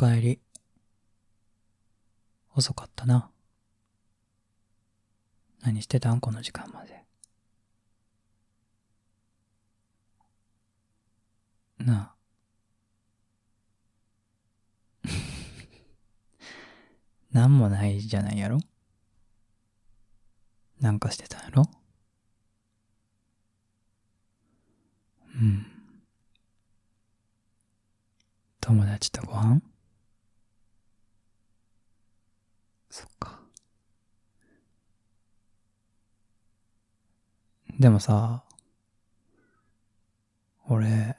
かえり。遅かったな。何してたん？この時間まで。なあ。なんもないじゃないやろ？なんかしてたんやろ？うん。友達とご飯そっか。でもさ、俺、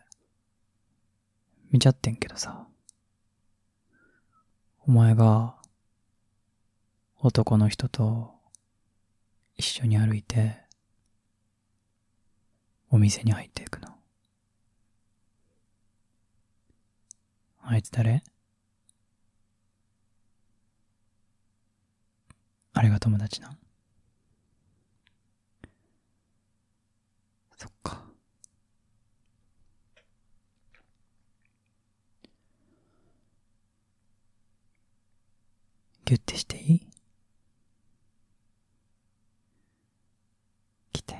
見ちゃってんけどさ、お前が、男の人と一緒に歩いて、お店に入っていくの。あいつ誰？あれが友達なんそっか。ギュッてしていい？来て。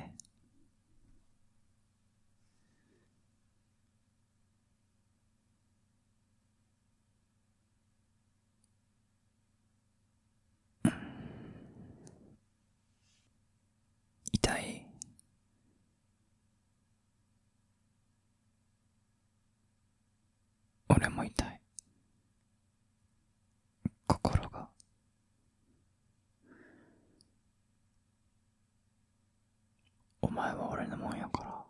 痛い。俺も痛い心がお前は俺のもんやから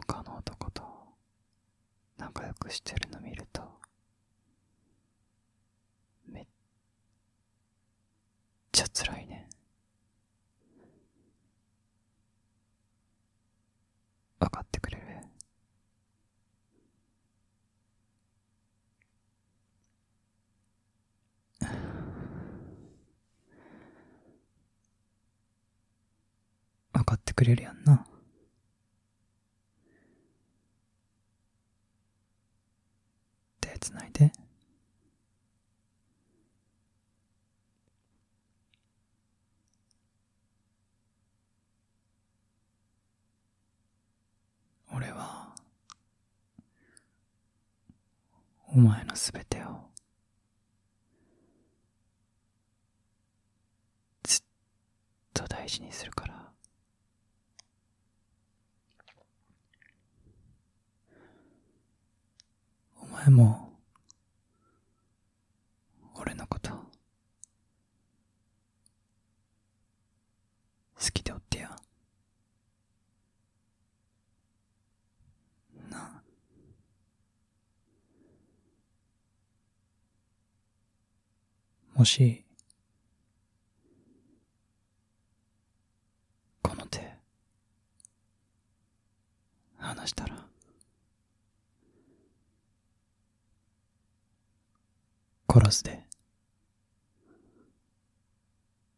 他の男と仲良くしてるの見るとめっちゃ辛いね。分かってくれる？分かってくれるやんな手つないで。俺はお前のすべてをずっと大事にするから。お前も俺のこと好きでおってやなあもしこの手離したら殺すで。